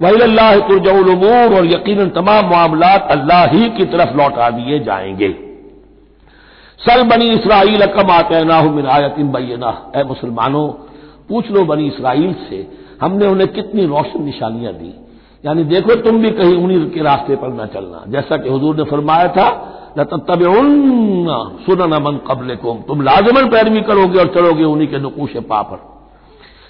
वही अल्लाह तुरजमूर और यकीन तमाम मामला अल्लाह ही की तरफ़ लौटा दिए जाएँगे। सल बनी इसराइल कम आते ना मिन आयतिन बैना ए मुसलमानों, पूछ लो बनी इसराइल से, हमने उन्हें कितनी रोशन निशानियाँ दी। यानी देखो तुम भी कहीं उन्हीं के रास्ते पर न चलना। जैसा कि हजूर ने फरमाया था लतब सुन मन कबल तुम लाजमन पैरवी करोगे और चलोगे उन्हीं के नकूश पा पर।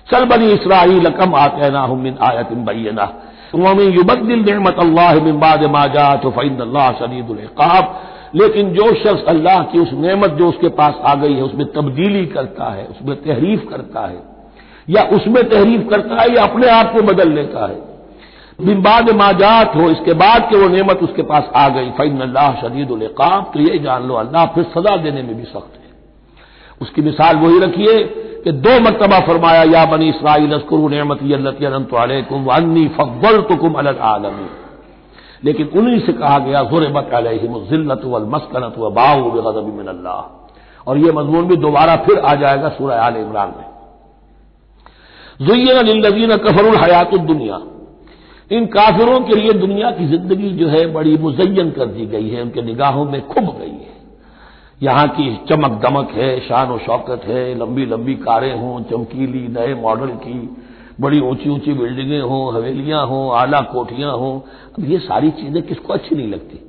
चल बनी इसराइल, कम आते ना मिन आयतिन बैना युबदिल नमत अल्लाह मिन बाद माजा तो फ़ैन अल्लाह शदीदुल्क़ाब लेकिन जो शख्स अल्लाह की उस नेमत जो उसके पास आ गई है, उसमें तब्दीली करता है, उसमें तहरीफ करता है, या उसमें तहरीफ करता है, या अपने आप को बदल लेता है। बिम्बाद माजात हो इसके बाद कि वो नेमत उसके पास आ गई फ़ैन अल्लाह शदीदुल्क़ाब तो ये जान लो, अल्लाह फिर सजा देने में भी सख्त है। उसकी मिसाल वही रखिए कि दो मरतबा फरमाया, या बनी इसराइल अस्कुर नमती अल्लतुम अन्नी फब्बल तुकुम अलग आलमी लेकिन उन्हीं से कहा गया जुरबत अलहिमजिल्लत वलमस्कनत व बाऊ बेगजबिन अल्लाह और यह मजमून भी दोबारा फिर आ जाएगा सूरह आल इमरान में। जुयन लजीन कफरुल हयात दुनिया। इन काफिरों के लिए दुनिया की ज़िंदगी जो है बड़ी मुजयन कर दी गई है, उनके निगाहों में खुब गई है। यहाँ की चमक दमक है, शान और शौकत है, लंबी लंबी कारें हों, चमकीली नए मॉडल की, बड़ी ऊँची ऊँची बिल्डिंगें हों, हवेलियाँ हों, आला कोठियाँ हों। अब ये सारी चीज़ें किसको अच्छी नहीं लगती?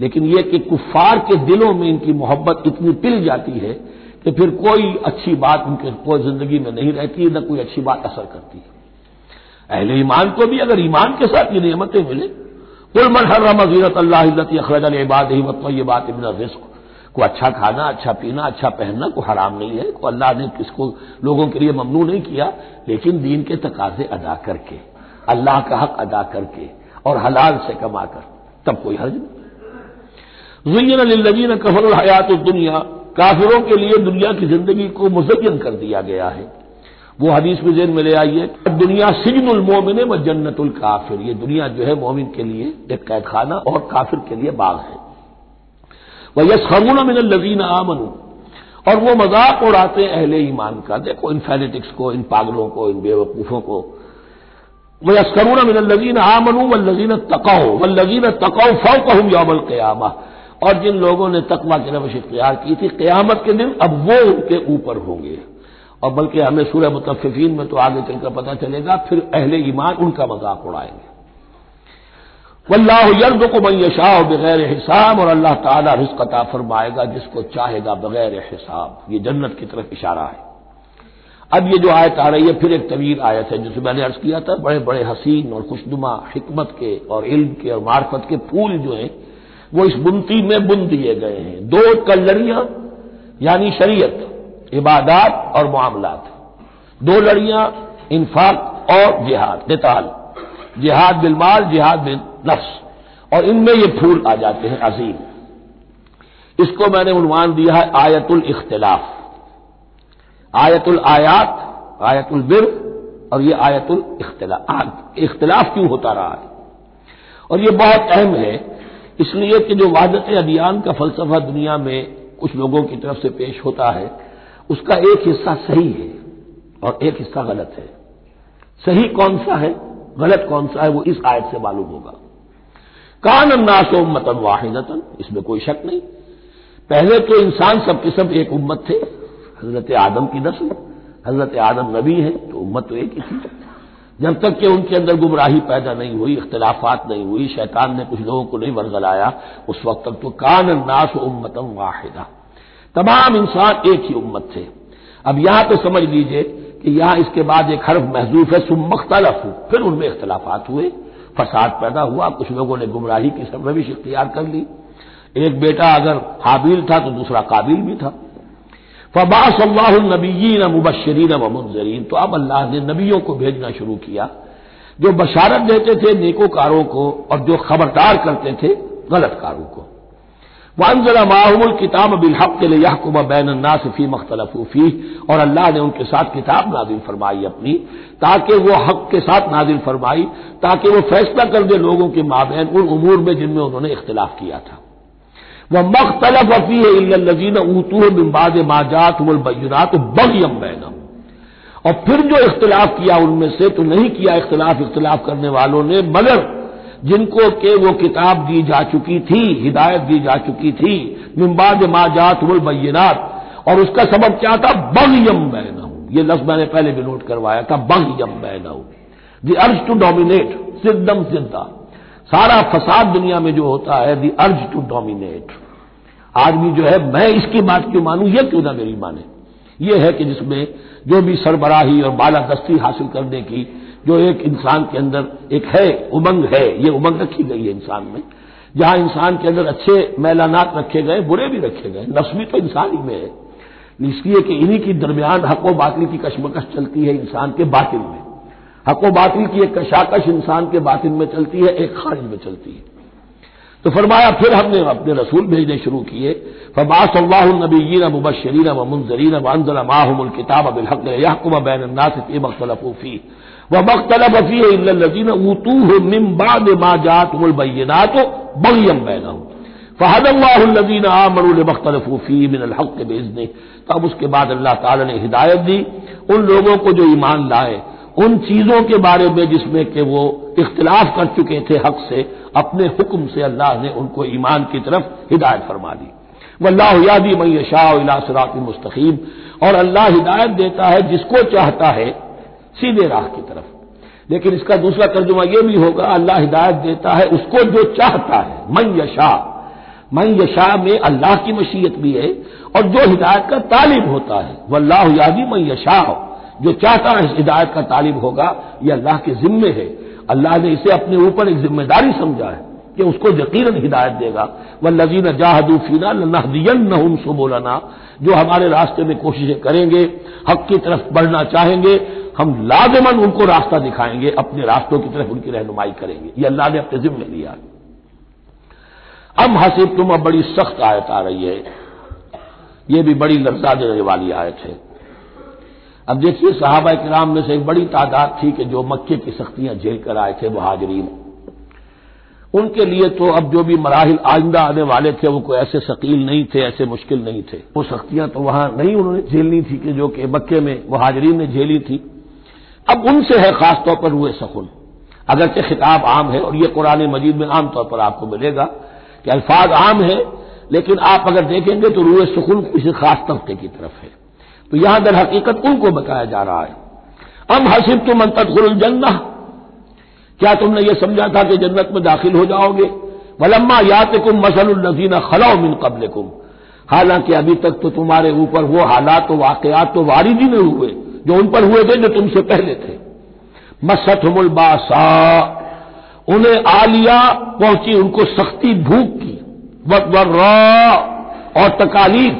लेकिन यह कि कुफार के दिलों में इनकी मोहब्बत इतनी पिल जाती है कि फिर कोई अच्छी बात उनके, कोई ज़िंदगी में नहीं रहती न कोई अच्छी बात असर करती है। अहले ईमान को भी अगर ईमान के साथ ये नियमतें मिले, कुल मन हर मजीरत अल्लाह अखरज इबाद ही मत ये बात इबन रिस्क को अच्छा खाना अच्छा पीना अच्छा पहनना को हराम नहीं है को अल्लाह ने किसको, लोगों के लिए ममनू नहीं किया, लेकिन दीन के तकाजे अदा करके, अल्लाह का हक अदा करके और हलाल से कमाकर, तब कोई हर्ज नहीं। जुयन कफर हयात दुनिया, काफिरों के लिए दुनिया की ज़िंदगी को मुजयन कर दिया गया है। वो हदीस में जेन में ले आइए दुनिया सिजनुल मोमिन व जन्नतुल काफिर ये दुनिया जो है मोमिन के लिए एक कैद खाना और काफिर के लिए बाग है। वह यसखरून मिन लजीन आमनू। और वो मज़ाक उड़ाते अहले ईमान का। देखो इन फैनेटिक्स को, इन पागलों को, इन बेवकूफों को। वह यसखरून मिन लजीन आमनू व लजीन तकाओ व लजीन तकाओ फौ कहूँ यौमल क्यामा। और जिन लोगों ने तकवा की रवश इख्तियार की थी, क्यामत के दिन अब वो उनके ऊपर होंगे। और बल्कि हमें सूर्य मुतफिन में तो आगे चलकर पता चलेगा, फिर अहले ईमान उनका मज़ाक उड़ाएँगे। वल्लाह यर्द को मैशाह बगैर हिसाब और अल्लाह ताला रिस्क अता फरमाएगा जिसको चाहेगा बगैर हिसाब। ये जन्नत की तरफ़ इशारा है। अब ये जो आयत आ रही है, फिर एक तवील आयत है जिसे मैंने अर्ज़ किया था बड़े बड़े हसीन और खुशनुमा हिकमत के और इल्म के और मार्फत के फूल जो हैं, वो इस बुनती में बुन दिए गए हैं। दो कलड़ियाँ यानी शरीयत, इबादात और मामलात। दो लड़ियाँ, इन्फाक और जिहाद, नेताल। जिहाद बिलमाल जिहाद बिल नफ्स। और इनमें ये फूल आ जाते हैं अजीम इसको मैंने उन्वान दिया है आयतुल इख्तलाफ। आयतुल आयात, आयतुल बिर और ये आयतुल इख्तलाफ इख्तलाफ क्यों होता रहा है? और ये बहुत अहम है, इसलिए कि जो वादत अदियान का फलसफा दुनिया में कुछ लोगों की तरफ़ से पेश होता है, उसका एक हिस्सा सही है और एक हिस्सा गलत है। सही कौन सा है? गलत कौन सा है? वो इस आयत से मालूम होगा। कान अन्नास उम्मतन वाहिदतन। इसमें कोई शक नहीं। पहले तो इंसान सब के सब एक उम्मत थे। हज़रत आदम की नस्ल। हज़रत आदम नबी है तो उम्मत तो एक ही थी। जब तक कि उनके अंदर गुमराही पैदा नहीं हुई, इख्तलाफात नहीं हुई, शैतान ने कुछ लोगों को नहीं वर्गलाया उस वक्त तक तो कान नाश उम्मतम वाहिदा। तमाम इंसान एक ही उम्मत थे। अब यहाँ तो समझ लीजिए कि यहाँ इसके बाद एक हर्फ महजूफ है सुमख्तलफ फिर उनमें इख्तलाफात हुए। फसाद पैदा हुआ, कुछ लोगों ने गुमराही की सरनविश इख्तियार कर ली। एक बेटा अगर हाबिल था तो दूसरा काबिल भी था। फबास नबीन मुबशरीन व मुंजरीन तो अब अल्लाह ने नबियों को भेजना शुरू किया, जो बशारत देते थे, नेकोकारों को और जो खबरदार करते थे गलत कारों को। वानजला माहमुल किताब बिलहक के लिए यहकुम बैन नासफी मख्तलफूफी और अल्लाह ने उनके साथ किताब नाजिल फरमाई अपनी ताकि वो हक के साथ नाजिल फरमाई ताकि वो फैसला कर दे लोगों के माबेन उन उमूर में जिनमें उन्होंने इख्तलाफ किया था वह मख्तलफ अफी है लजीन ऊतू बिम्बाद माजात बैनात बगयम बैना और फिर जो इख्तलाफ किया उनमें से तो नहीं किया इख्तलाफ इख्तलाफ करने वालों ने मगर जिनको के वो किताब दी जा चुकी थी, हिदायत दी जा चुकी थी मिम्बाद माजात बैनात और उसका सबब क्या था? बगयम बैना ये लफ्ज मैंने पहले भी नोट करवाया था, बगयम बैना दी अर्ज़ टू डोमिनेट सिद्धम सिद्धा सारा फसाद दुनिया में जो होता है दी अर्ज़ टू डोमिनेट आदमी जो है, मैं इसकी बात क्यों मानूं? ये क्यों ना मेरी माने? ये है कि जिसमें जो भी सरबराही और बालादस्ती हासिल करने की जो एक इंसान के अंदर एक है, उमंग है, ये उमंग रखी गई है इंसान में। जहाँ इंसान के अंदर अच्छे मैलानात रखे गए, बुरे भी रखे गए नस्मी तो इंसान ही में है। इसलिए कि इन्हीं की दरमियान हक बातिल की कशमकश चलती है इंसान के बातिल में। हक बातिल की एक कशाकश इंसान के बातिल में चलती है, एक खारिज में चलती है। तो फरमाया, फिर हमने अपने रसूल भेजने शुरू किए। फबास नबीन मुबशरीन मुंजरीन व अंजल माहमुल किताब बिलहक यहकुम बैन फ़ी मख्तलफूफी वह मख्तलफ फ़ी लजीन ऊतू मिम्बाद मा जात बैनात बगयम बैना फ़हदल्लाजीन आमरुल मख्तलफूफी मिन हक बेजने तब उसके बाद अल्लाह ताला ने हिदायत दी उन लोगों को जो ईमान लाए, उन चीज़ों के बारे में जिसमें कि वो इख्तलाफ कर चुके थे हक से, अपने हुक्म से अल्लाह ने उनको ईमान की तरफ़ हिदायत फरमा दी। वल्लाह यादी मई शाह सरात मुस्तकीम। और अल्लाह हिदायत देता है जिसको चाहता है सीधे राह की तरफ़। लेकिन इसका दूसरा तर्जुमा यह भी होगा, अल्लाह हिदायत देता है, उसको जो चाहता है, मन यशा। मन यशा में अल्लाह की मशीयत भी है, और जो हिदायत का तालिब होता है, वल्लाह यादी मन यशा। जो चाहता है, हिदायत का तालिब होगा यह अल्लाह के जिम्मे है। अल्लाह ने इसे अपने ऊपर एक ज़िम्मेदारी समझा है कि उसको यकीन हिदायत देगा। वह लजीन जाहदूफीना नहदियन सुबोलना। जो हमारे रास्ते में कोशिशें करेंगे, हक की तरफ़ बढ़ना चाहेंगे हम लाजमन उनको रास्ता दिखाएँगे, अपने रास्तों की तरफ़ उनकी रहनुमाई करेंगे। ये अल्लाह ने अपने जिम्मे लिया अब हसीब तुम, अब बड़ी सख्त आयत आ रही है। ये भी बड़ी लज्जा देने वाली आयत है। अब देखिए, साहबा कराम में से एक बड़ी तादाद थी कि जो मक्के की सख्तियाँ झेल कर आए थे मुहाजरीन। उनके लिए तो अब जो भी मराहल आइंदा आने वाले थे, वो कोई ऐसे शकील नहीं थे, ऐसे मुश्किल नहीं थे। वो सख्तियाँ तो वहाँ नहीं उन्होंने झेलनी थी कि जो कि मक्के में मुहाजरीन ने झेली थी। अब उनसे है खासतौर पर रुए सकुन अगरचे खिताब आम है और ये कुरान मजीद में आमतौर पर आपको मिलेगा कि अल्फाज आम है, लेकिन आप अगर देखेंगे तो रूए सुकुन किसी खास तबके की तरफ़ है। तो यहाँ दर हकीकत उनको बताया जा रहा है। अब हसीब तुम अंतुल जन्ना क्या तुमने ये समझा था कि जन्नत में दाखिल हो जाओगे? वलम्मा यात कुम मसलजीना खलाओ मिन कबल कुम हालाँकि अभी तक तो तुम्हारे ऊपर वो हालात तो वाकयात तो वारिद ही नहीं हुए। जो उन पर हुए थे जो तुमसे पहले थे। मसत बासा। उन्हें आ लिया पहुँची, उनको सख्ती भूख की। वर्रा और तकालीफ।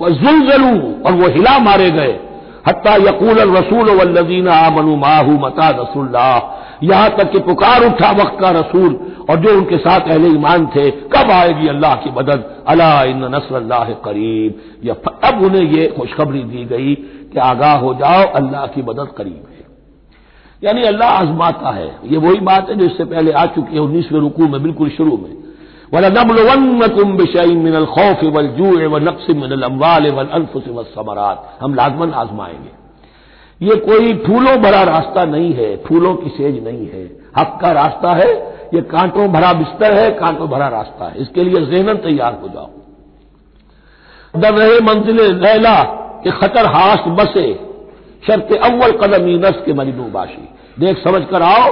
वह जुलजलू और वो हिला मारे गए। हत्या यकूल रसूल वल्लजीन आमनु माहू मता रसुल्ला यहाँ तक कि पुकार उठा वक्त का रसूल और जो उनके साथ अहले ईमान थे, कब आएगी अल्लाह की मदद? अला इन नसर अल्लाह करीब। या तब उन्हें ये खुशखबरी दी गई कि आगाह हो जाओ, अल्लाह की मदद करीब है। यानी अल्लाह आजमाता है। ये वही बात है जो इससे पहले आ चुकी है, उन्नीसवें रुकू में, बिल्कुल शुरू में। वल नबलवन्नकुम बिशई मिनल खौफ वल जू व नक्स मिनल अम्वाल वल अनफुस व समरात। हम लाजमन आजमाएँगे। ये कोई फूलों भरा रास्ता नहीं है, फूलों की सेज नहीं है। हक का रास्ता है, ये कांटों भरा बिस्तर है, कांटों भरा रास्ता है। इसके लिए जहनन तैयार हो जाओ। दर रहे मंजिल लैला कि खतर हास बसे, शर्त अव्वल कदम नस के मजनूबाशी देख समझ कर आओ,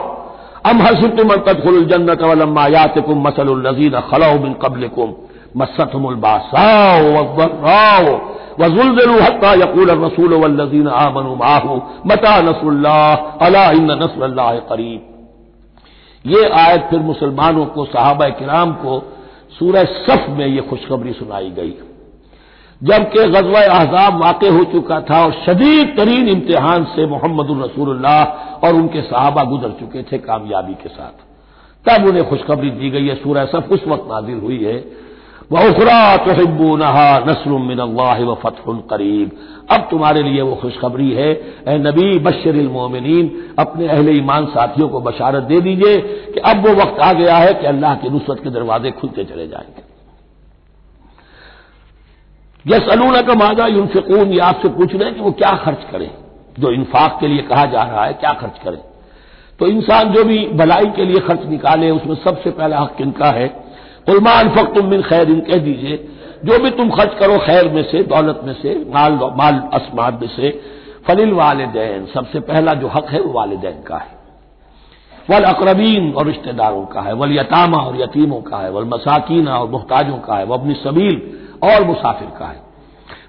अम तुम तदखुल जन्नत वलम्मा यातिकुम मसलुल नजीर खलौ बिन कबलिकुम। मसतहुमुल बासाओ वज़र्राओ वजुलजलू हत्ता यकूल रसूल वल्लजीन आमनु माहू। मता नसरुल्लाह, अला इन नसरुल्लाह करीब। ये आयत फिर मुसलमानों को साहबा किराम को, सूरह सफ में ये खुशखबरी सुनाई गई। जबकि गजवा अहजाब वाक़ हो चुका था और शदीद तरीन इम्तिहान से मोहम्मद रसूलुल्लाह और उनके साहबा गुजर चुके थे कामयाबी के साथ। तब उन्हें खुशखबरी दी गई है, सूरह सब उस वक्त नाजिल हुई है। वखरा तहबू नहा नसर व फतह करीब। अब तुम्हारे लिए वो खुशखबरी है। ए नबी बशर मोमिन अपने अहले ईमान साथियों को बशारत दे दीजिए कि अब वो वक्त आ गया है कि अल्लाह की नुसरत के दरवाजे खुलते चले जाएँगे। यस अलूना का मादा यूनफिकून, ये आपसे पूछ रहे हैं कि वो क्या खर्च करें? जो इन्फाक के लिए कहा जा रहा है, क्या खर्च करें? तो इंसान जो भी भलाई के लिए खर्च निकाले, उसमें सबसे पहला हक किनका है? उलमान फक तुम मिन खैर इन कह दीजिए, जो भी तुम खर्च करो खैर में से, दौलत में से, माल माल असमाद में से, फलिल वालदेन, सबसे पहला जो हक है वो वालदेन का है। वल अकरबीन और रिश्तेदारों का है, वल यतामा और यतीमों का है, वल मसाकीना और मुहताजों का है वह अपनी सबील और मुसाफिर का है।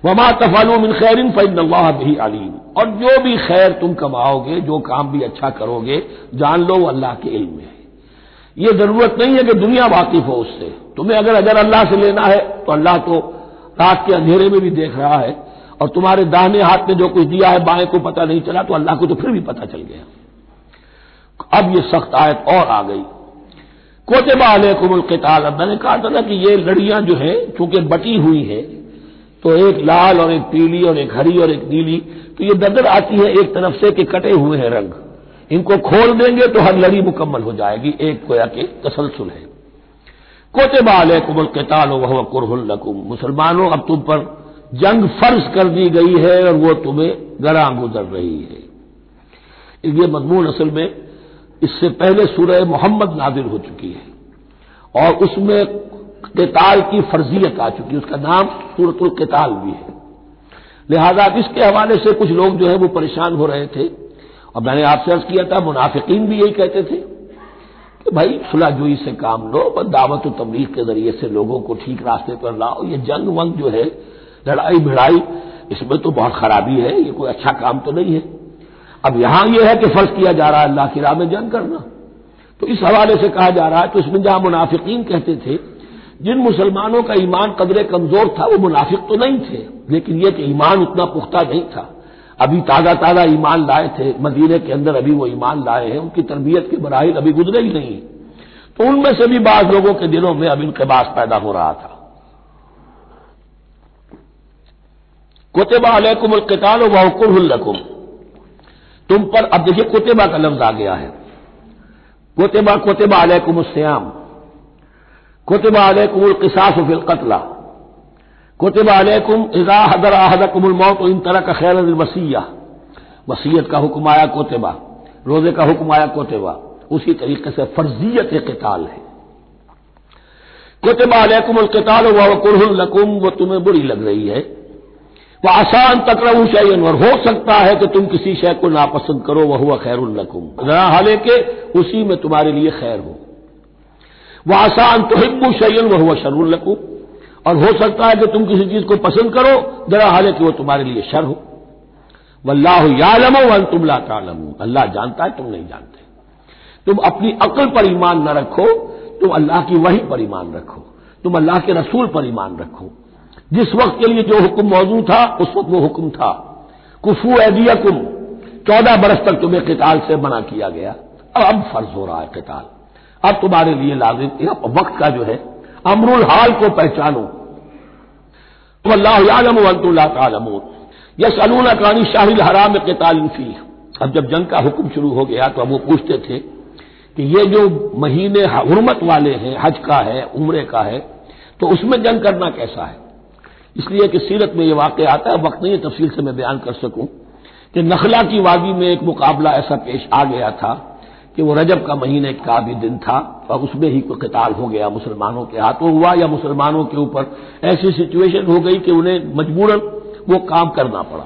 वमा तफालू मिन खैरिन फ़ैन अल्लाह भी अलीम। और जो भी खैर तुम कमाओगे, जो काम भी अच्छा करोगे, जान लो वो अल्लाह के इल्म में है। ये ज़रूरत नहीं है कि दुनिया वाकिफ हो उससे। तुम्हें अगर अगर अल्लाह से लेना है तो अल्लाह तो रात के अंधेरे में भी देख रहा है। और तुम्हारे दाहिने हाथ में जो कुछ दिया है, बाएँ को पता नहीं चला तो अल्लाह को तो फिर भी पता चल गया। अब ये सख्त आयत और आ गई। कोतेबा अलकुमुल किताल अब मैंने कहा था ना कि ये लड़ियाँ जो है, चूँकि बटी हुई है तो एक लाल और एक पीली और एक हरी और एक नीली तो ये नज़र आती है एक तरफ़ से कि कटे हुए हैं रंग। इनको खोल देंगे तो हर लड़ी मुकम्मल हो जाएगी, एक कोया के तसलसल है। कोतेबा अलकुमुल किताल वह कुरहुल्लकुम मुसलमानों, अब तुम पर जंग फ़र्ज़ कर दी गई है और वो तुम्हें गरा गुजर रही है। ये मजमून असल में इससे पहले सूरह मोहम्मद नाजिल हो चुकी है और उसमें केताल की फर्जियत आ चुकी है। उसका नाम सूरतुल किताल भी है। लिहाजा इसके हवाले से कुछ लोग जो है वो परेशान हो रहे थे। और मैंने आपसे अर्ज़ किया था, मुनाफिकीन भी यही कहते थे कि भाई सुलहजुई से काम लो, बस दावत तबलीग के ज़रिए से लोगों को ठीक रास्ते पर लाओ। ये जंग वंग जो है लड़ाई भिड़ाई इसमें तो बहुत खराबी है, ये कोई अच्छा काम तो नहीं है। अब यहाँ यह है कि फ़र्ज़ किया जा रहा है अल्लाह की राह में जंग करना। तो इस हवाले से कहा जा रहा है तो इसमें जहाँ मुनाफिकीन कहते थे, जिन मुसलमानों का ईमान कदरे कमज़ोर था, वो मुनाफिक तो नहीं थे, लेकिन यह कि ईमान उतना पुख्ता नहीं था। अभी ताज़ा ताज़ा ईमान लाए थे, मदीने के अंदर अभी वो ईमान लाए हैं, उनकी तरबियत के बराहिल अभी गुजरे ही नहीं तो उनमें से भी बाज लोगों के दिलों में अब इनकबास पैदा हो रहा था। कुतबा अलैकुम अलकिताल वकुलकुम तुम पर, अब देखिए कुतबा का लफ्ज आ गया है। कुतबा कुतबा अलैकुम श्याम कुतबा अलैकुम किसास फिल कतला। कुतबा अलैकुम इजा हदर आहदकुमुल मौत इन तरह का खैर वसीया। वसीयत का हुक्म आया कोतेबा, रोज़े का हुक्म आया कोतेबा। उसी तरीके से फर्जियत किताल है। कुतबा अलैकुम किताल वह कुरहुलकुम वो तुम्हें बुरी लग रही है। वह आसान तकरऊ शयन, और हो सकता है कि तुम किसी शय को नापसंद करो, वह हुआ खैरुल्लकुम जरा हाले के उसी में तुम्हारे लिए खैर हो। वह आसान तो हिब्बू शयन, वह हुआ शरुल्लकुम और हो सकता है कि तुम किसी चीज़ को पसंद करो जरा हाल कि वो तुम्हारे लिए शर हो। वल्लाह यालमो वन तुम ला तालमो। अल्लाह जानता है, तुम नहीं जानते। तुम अपनी अकल पर ईमान न रखो, तुम अल्लाह की वही पर ईमान रखो। तुम अल्लाह के रसूल पर ईमान रखो। जिस वक्त के लिए जो हुक्म मौजूद था, उस वक्त वो हुक्म था। कुफू एदियकुम चौदह बरस तक तुम्हें किताल से मना किया गया। अब अब फ़र्ज़ हो रहा है किताल। अब तुम्हारे लिए लाजिम वक्त का जो है, अमरुल हाल को पहचानो। तो अल्लाहमून यस अलूना कानी शाहिल हराम के तालीफी अब जब जंग का हुक्म शुरू हो गया तो अब वो पूछते थे कि ये जो महीने हरमत वाले हैं, हज का है, उम्र का है तो उसमें जंग करना कैसा है? इसलिए कि सीरत में ये वाक़ आता है वक्त नहीं तफसील से मैं बयान कर सकूँ कि नखला की वादी में एक मुकाबला ऐसा पेश आ गया था कि वो रजब का महीने का भी दिन था और उसमें ही कोई कताल हो गया मुसलमानों के हाथों हुआ या मुसलमानों के ऊपर ऐसी सिचुएशन हो गई कि उन्हें मजबूरन वो काम करना पड़ा।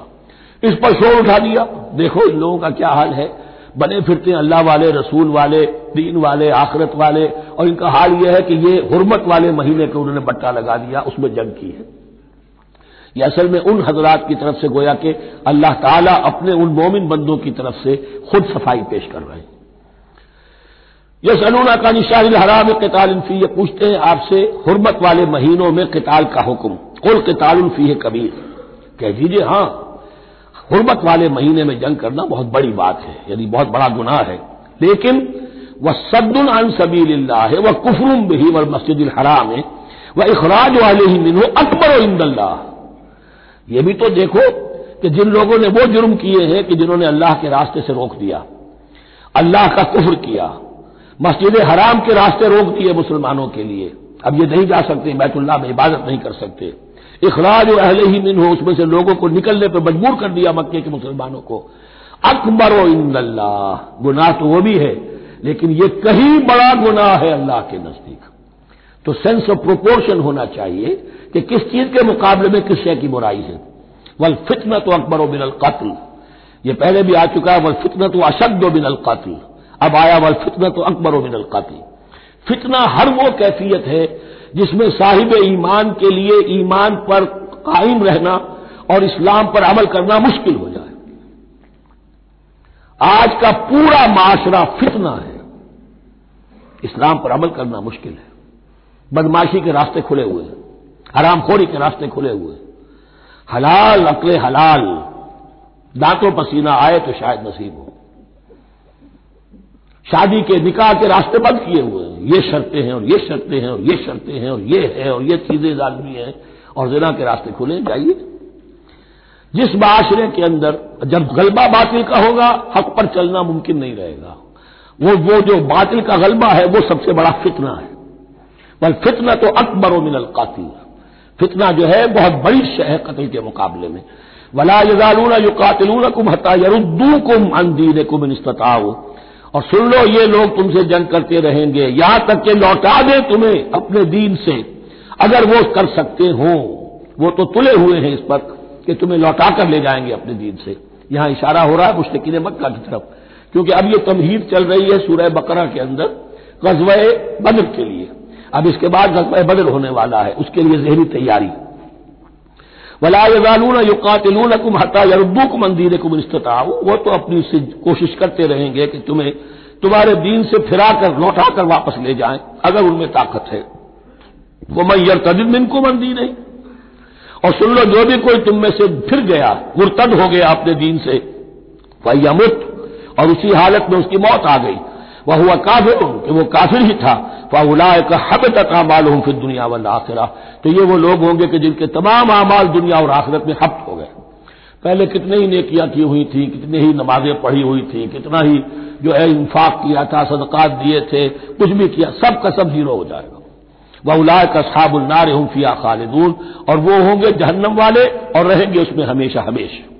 इस पर शोर उठा दिया देखो इन लोगों का क्या हाल है। बने फिरते अल्लाह वाले, रसूल वाले, दीन वाले, आखरत वाले और इनका हाल यह है कि ये हुरमत वाले महीने को उन्होंने बट्टा लगा दिया, उसमें जंग की है। ये असल में उन हजरात की तरफ़ से गोया कि अल्लाह ताला अपने उन मोमिन बंदों की तरफ़ से खुद सफ़ाई पेश कर रहे हैं। यह सलूना का निशान हराम कतालफी ये पूछते हैं आपसे, हुरमत वाले महीनों में कताल का हुक्म, कुल कतालफी है कबीर। कह दीजिए, हाँ, हुरमत वाले महीने में जंग करना बहुत बड़ी बात है, यानी बहुत बड़ा गुनाह है। लेकिन, वह सद्दुल अन सबील है, वह कुफरुम भी व मस्जिद हराम है, वह इखराज वाले ही मिन अकबर इंदल्ला ये भी तो देखो कि जिन लोगों ने वो जुर्म किए हैं कि जिन्होंने अल्लाह के रास्ते से रोक दिया, अल्लाह का कुफर किया, मस्जिद हराम के रास्ते रोक दिए मुसलमानों के लिए। अब ये नहीं जा सकते, बैतुल्लाह में इबादत नहीं कर सकते। इखराज अहले ही मिन हो उसमें से लोगों को निकलने पर मजबूर कर दिया मक्के के मुसलमानों को। अकबर इंदल्ला गुनाह तो वो भी है, लेकिन ये कहीं बड़ा गुनाह है अल्लाह के नज़दीक। तो सेंस ऑफ़ प्रोपोर्शन होना चाहिए कि किस चीज़ के मुकाबले में किस शय की बुराई है। वल फितना तो अकबर बिन कत्ल। ये पहले भी आ चुका है, वल फितना तो अशद बिन कत्ल। अब आया वल फितना तो अकबर बिन कत्ल। फितना हर वो कैफियत है जिसमें साहिब ईमान के लिए ईमान पर कायम रहना और इस्लाम पर अमल करना मुश्किल हो जाए। आज का पूरा माशरा फितना है। इस्लाम पर अमल करना मुश्किल है। बदमाशी के रास्ते खुले हुए हैं। हरामखोरी के रास्ते खुले हुए। हलाल, अकले हलाल। दांतों पसीना आए तो शायद नसीब हो। शादी के निकाह के रास्ते बंद किए हुए हैं। ये शर्तें हैं और ये शर्तें हैं और ये शर्तें हैं और ये है और ये चीज़ें लाजमी हैं और जिना के रास्ते खुले जाइए। जिस माशरे के अंदर जब गलबा बातिल का होगा, हक पर चलना मुमकिन नहीं रहेगा। वो वो जो बातिल का गलबा है, वो सबसे बड़ा फितना है। बल फितना तो अकबर मिनल कातिल फितना जो है, बहुत बड़ी शह है कत्ल के मुकाबले में। वला यजालूना यु कातिलून कुम हता यरुद्दू कुम अंदीन कुम इस्तताओ और सुन लो, ये लोग तुमसे जंग करते रहेंगे, यहाँ तक के लौटा दें तुम्हें अपने दीन से। अगर वो कर सकते हो, वो तो तुले हुए हैं इस पर, कि तुम्हें लौटा कर ले जाएँगे अपने दीन से। यहाँ इशारा हो रहा है मुश्तकिन मक्का की तरफ़, क्योंकि अब ये तमहीद चल रही है सूरह बकरा के अंदर गजब बद्र के लिए। अब इसके बाद गजब बदर होने वाला है, उसके लिए जहरी तैयारी। वलाजालून युकातिलून कुम हता यरुद्दू कुम मंदिर कुम इस्तताऊ। वो तो अपनी से कोशिश करते रहेंगे कि तुम्हें, तुम्हारे दीन से फिरा कर लौटा कर वापस ले जाएँ, अगर उनमें ताकत है। वो मैं यरतदिन दिन को मंदी नहीं और सुन लो, जो भी कोई तुम में से फिर गया, मुर्तद हो गया अपने दीन से, वह यमुत, और उसी हालत में उसकी मौत आ गई। वह हुआ काफिर कि वो काफिर ही था। फ़ाउलाए का हब तक अमाल हूँ फिर दुनिया वाल आखिरा तो ये वो लोग होंगे कि जिनके तमाम अमाल दुनिया और आखिरत में हफ्त हो गए। पहले कितने ही नेकियाँ की हुई थी, कितने ही नमाजें पढ़ी हुई थी, कितना ही जो है इंफाक किया था, सदकात दिए थे, कुछ भी किया, सब का सब ज़ीरो हो जाएगा। वह उलाय का साबुलनार हूँ फिया खालिदून। और वो होंगे जहन्नम वाले और रहेंगे उसमें हमेशा हमेशा।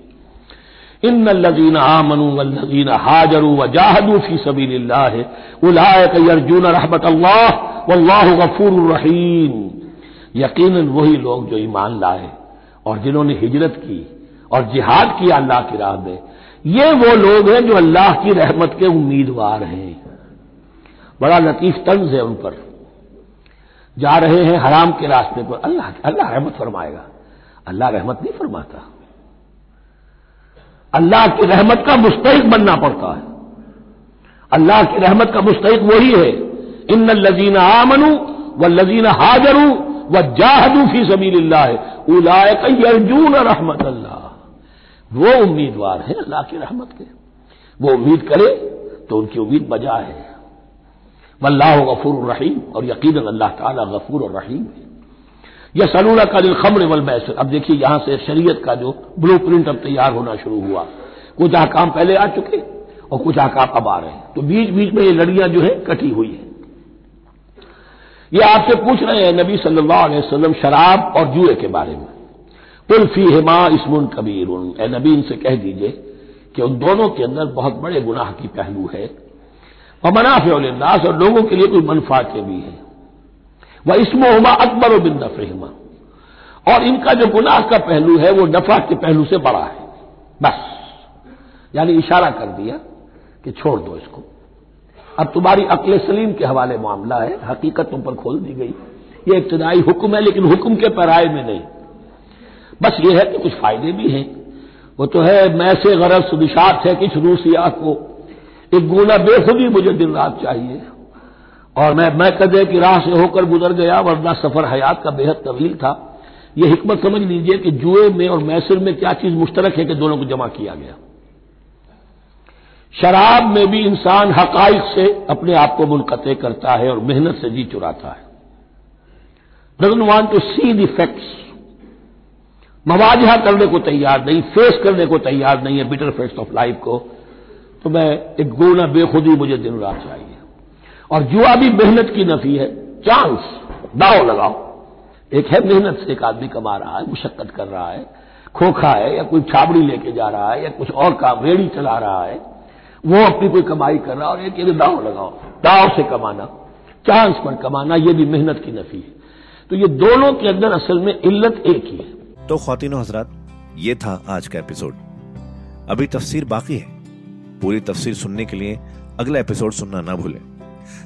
इन लजीन आमनू वल्लजीन हाजरू व जाहदू फ़ी सबील उलायक यर्जून रहमत अल्लाह वल्लाह गफूर रहीम। यकीन वही लोग जो ईमान लाए और जिन्होंने हिजरत की और जिहाद किया अल्लाह की राह में। ये वो लोग हैं जो अल्लाह की रहमत के उम्मीदवार हैं। बड़ा लतीफ तंज है उन पर। जा रहे हैं हराम के रास्ते पर। अल्लाह अल्लाह रहमत फरमाएगा। अल्लाह रहमत नहीं फरमाता। अल्लाह की रहमत का मुस्तक बनना पड़ता है। अल्लाह की रहमत का मुस्तक वही है। इन लजीना आमनू व लजीना हाजरू व जाहदू फ़ी सबील अर्जून रहमत अल्लाह वो उम्मीदवार है अल्लाह की रहमत के। वो उम्मीद करे तो उनकी उम्मीद बजा है। वल्लाह गफूर रहीम और यकीन अल्लाह ताला गफूर और रहीम है। यह सलूला का दिल खमर वल मैसर। अब देखिए यहाँ से शरीयत का जो ब्लू प्रिंट अब तैयार होना शुरू हुआ। कुछ अहकाम पहले आ चुके और कुछ अहकाम अब आ रहे हैं। तो बीच बीच में ये लड़ियाँ जो है, कटी हुई है। ये आपसे पूछ रहे हैं नबी वसल्लम शराब और जुए के बारे में। पुलफी हिमा इसमुन कबीर ए नबी, इनसे कह दीजिए कि उन दोनों के अंदर बहुत बड़े गुनाह की पहलू है। और मनाफे और लोगों के लिए कोई मनफाते भी है। वह इसमोहमा अकबर बिन नफरहमा। और इनका जो गुनाह का पहलू है, वो नफा के पहलू से बड़ा है। बस। यानी इशारा कर दिया कि छोड़ दो इसको। अब तुम्हारी अकल सलीम के हवाले मामला है, हकीकत तुम पर खोल दी गई। ये इब्तदाई हुक्म है, लेकिन हुक्म के पैराए में नहीं। बस ये है कि कुछ फ़ायदे भी हैं। वो तो है, मैं से गरज सुदिशात है कि रूसिया को एक गुना बेखुदी मुझे दिन रात चाहिए। और मैं मैं कदे की राह से होकर गुजर गया, वरना सफ़र हयात का बेहद तवील था। यह हमत समझ लीजिए कि जुए में और मैसर में क्या चीज़ मुश्तरक है कि दोनों को जमा किया गया। शराब में भी इंसान हकाइक से अपने आप को मुनक़ करता है और मेहनत से जी चुराता है। Doesn't want to see the मवाजहा करने को तैयार नहीं फेस करने को तैयार नहीं है बिटर फैक्ट्स ऑफ़ लाइफ को। तो मैं एक गुना बेखुदी मुझे दिन रात चाहिए। और जुआ भी मेहनत की नफी है। चांस दाव लगाओ। एक है मेहनत से एक आदमी कमा रहा है, मुशक्कत कर रहा है, खोखा है या कोई छाबड़ी लेके जा रहा है या कुछ और काम, रेड़ी चला रहा है, वो अपनी कोई कमाई कर रहा है और एक ये दाव लगाओ। दाव से कमाना। चांस पर कमाना, ये भी मेहनत की नफी है। तो ये दोनों के अंदर असल में इल्लत एक ही है। तो खातिनों हजरात, ये था आज का एपिसोड। अभी तफसीर बाकी है। पूरी तफसीर सुनने के लिए अगला एपिसोड सुनना ना भूलें।